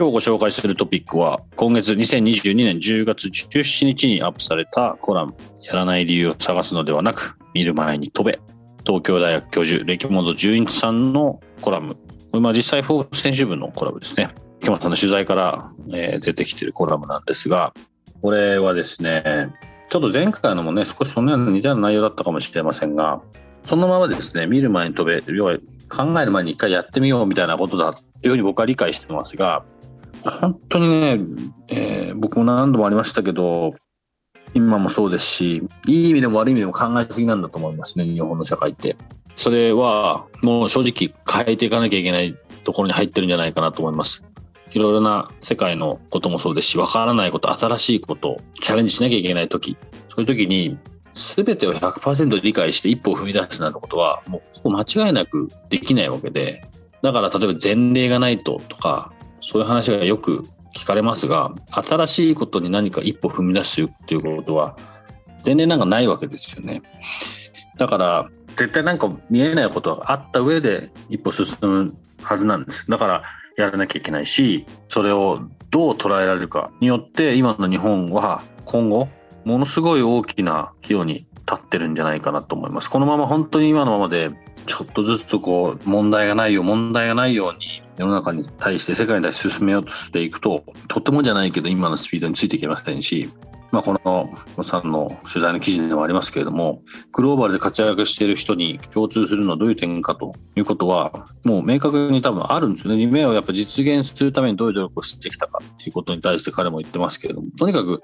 今日ご紹介するトピックは今月2022年10月17日にアップされたコラムやらない理由を探すのではなく見る前に飛べ。東京大学教授歴本純一さんのコラム。これまあ実際フォーブス編集部のコラムですね。木本さんの取材から、え、出てきてるコラムなんですがこれはですねちょっと前回のもね少しそんなような似たような内容だったかもしれませんがそのままですね見る前に飛べ要は考える前に一回やってみようみたいなことだというふうに僕は理解してますが本当にね、えー、僕も何度もありましたけど、今もそうですし、いい意味でも悪い意味でも考えすぎなんだと思いますね、日本の社会って。それはもう正直変えていかなきゃいけないところに入ってるんじゃないかなと思います。いろいろな世界のこともそうですし、わからないこと、新しいこと、チャレンジしなきゃいけない時、そういう時に、全てを100%理解して一歩を踏み出すなんてことは、もう間違いなくできないわけで、だから例えば前例がないととか、そういう話がよく聞かれますが、新しいことに何か一歩踏み出すっていうことは、前例なんかないわけですよね。だから、絶対なんか見えないことがあった上で一歩進むはずなんです。だからやらなきゃいけないし、それをどう捉えられるかによって今の日本は今後ものすごい大きな岐路に立ってるんじゃないかなと思います。このまま本当に今のままでちょっとずつこう問題がないよ問題がないように世の中に対して世界に対して進めようとしていくととてもじゃないけど今のスピードについていけませんしまあ、このさんの取材の記事でもありますけれども、グローバルで活躍している人に共通するのはどういう点かということは、もう明確に多分あるんですよね。夢をやっぱ実現するためにどういう努力をしてきたかっていうことに対して彼も言ってますけれども、とにかく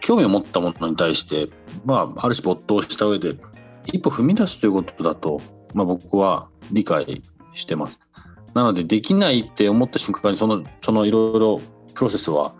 興味を持ったものに対して、まあ、ある種没頭した上で、一歩踏み出すということだと、まあ、僕は理解してます。なので、できないって思った瞬間に、その、そのいろいろプロセスは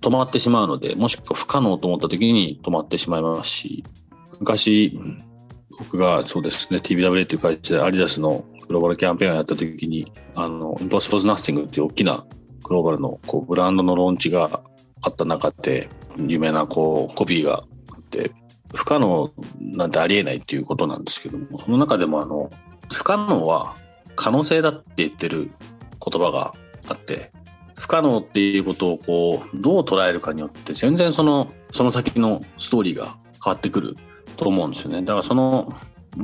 止まってしまうので、もしくは不可能と思った時に止まってしまいますし、昔、僕がそうですね、TBWA という会社でアディダスのグローバルキャンペーンをやった時に、あの、Impossible Nothing っていう大きなグローバルのこうブランドのローンチがあった中で、有名なこうコピーがあって、不可能なんてありえないっていうことなんですけども、その中でもあの、不可能は可能性だって言ってる言葉があって、不可能っていうことをこう、どう捉えるかによって全然その、その先のストーリーが変わってくると思うんですよね。だからその、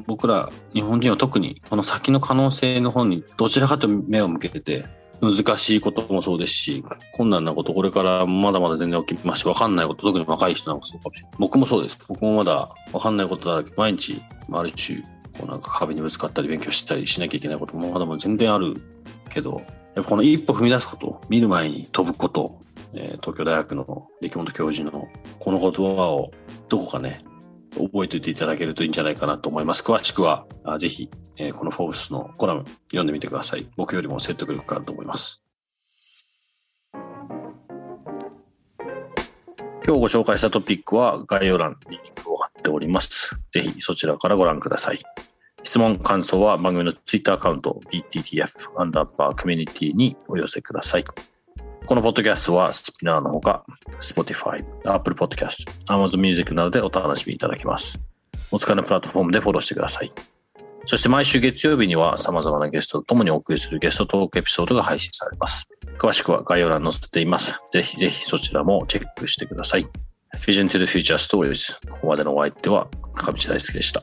僕ら日本人は特にこの先の可能性の方にどちらかと目を向けてて難しいこともそうですし、困難なこと、これからまだまだ全然起きますし、わかんないこと、特に若い人なんかそうかもしれない。僕もそうです。僕もまだわかんないことだらけ、毎日、ある種、こうなんか壁にぶつかったり勉強したりしなきゃいけないこともまだまだ全然あるけど、やっぱこの一歩踏み出すこと、見る前に飛ぶこと、えー、東京大学の出来本教授のこの言葉をどこかね、覚えておいていただけるといいんじゃないかなと思います。詳しくは、あぜひ、えー、このフォーブスのコラム読んでみてください。僕よりも説得力があると思います。今日ご紹介したトピックは概要欄にリンクを貼っております。ぜひそちらからご覧ください。質問、感想は番組の Twitter アカウント BTTF アンダーバーコミュニティにお寄せください。このポッドキャストはスピナーのほか、Spotify、Apple Podcast、Amazon Music などでお楽しみいただけます。お疲れのプラットフォームでフォローしてください。そして毎週月曜日には様々なゲストと共にお送りするゲストトークエピソードが配信されます。詳しくは概要欄に載せています。ぜひぜひそちらもチェックしてください。Vision to the Future Stories。ここまでのお相手は中道大輔でした。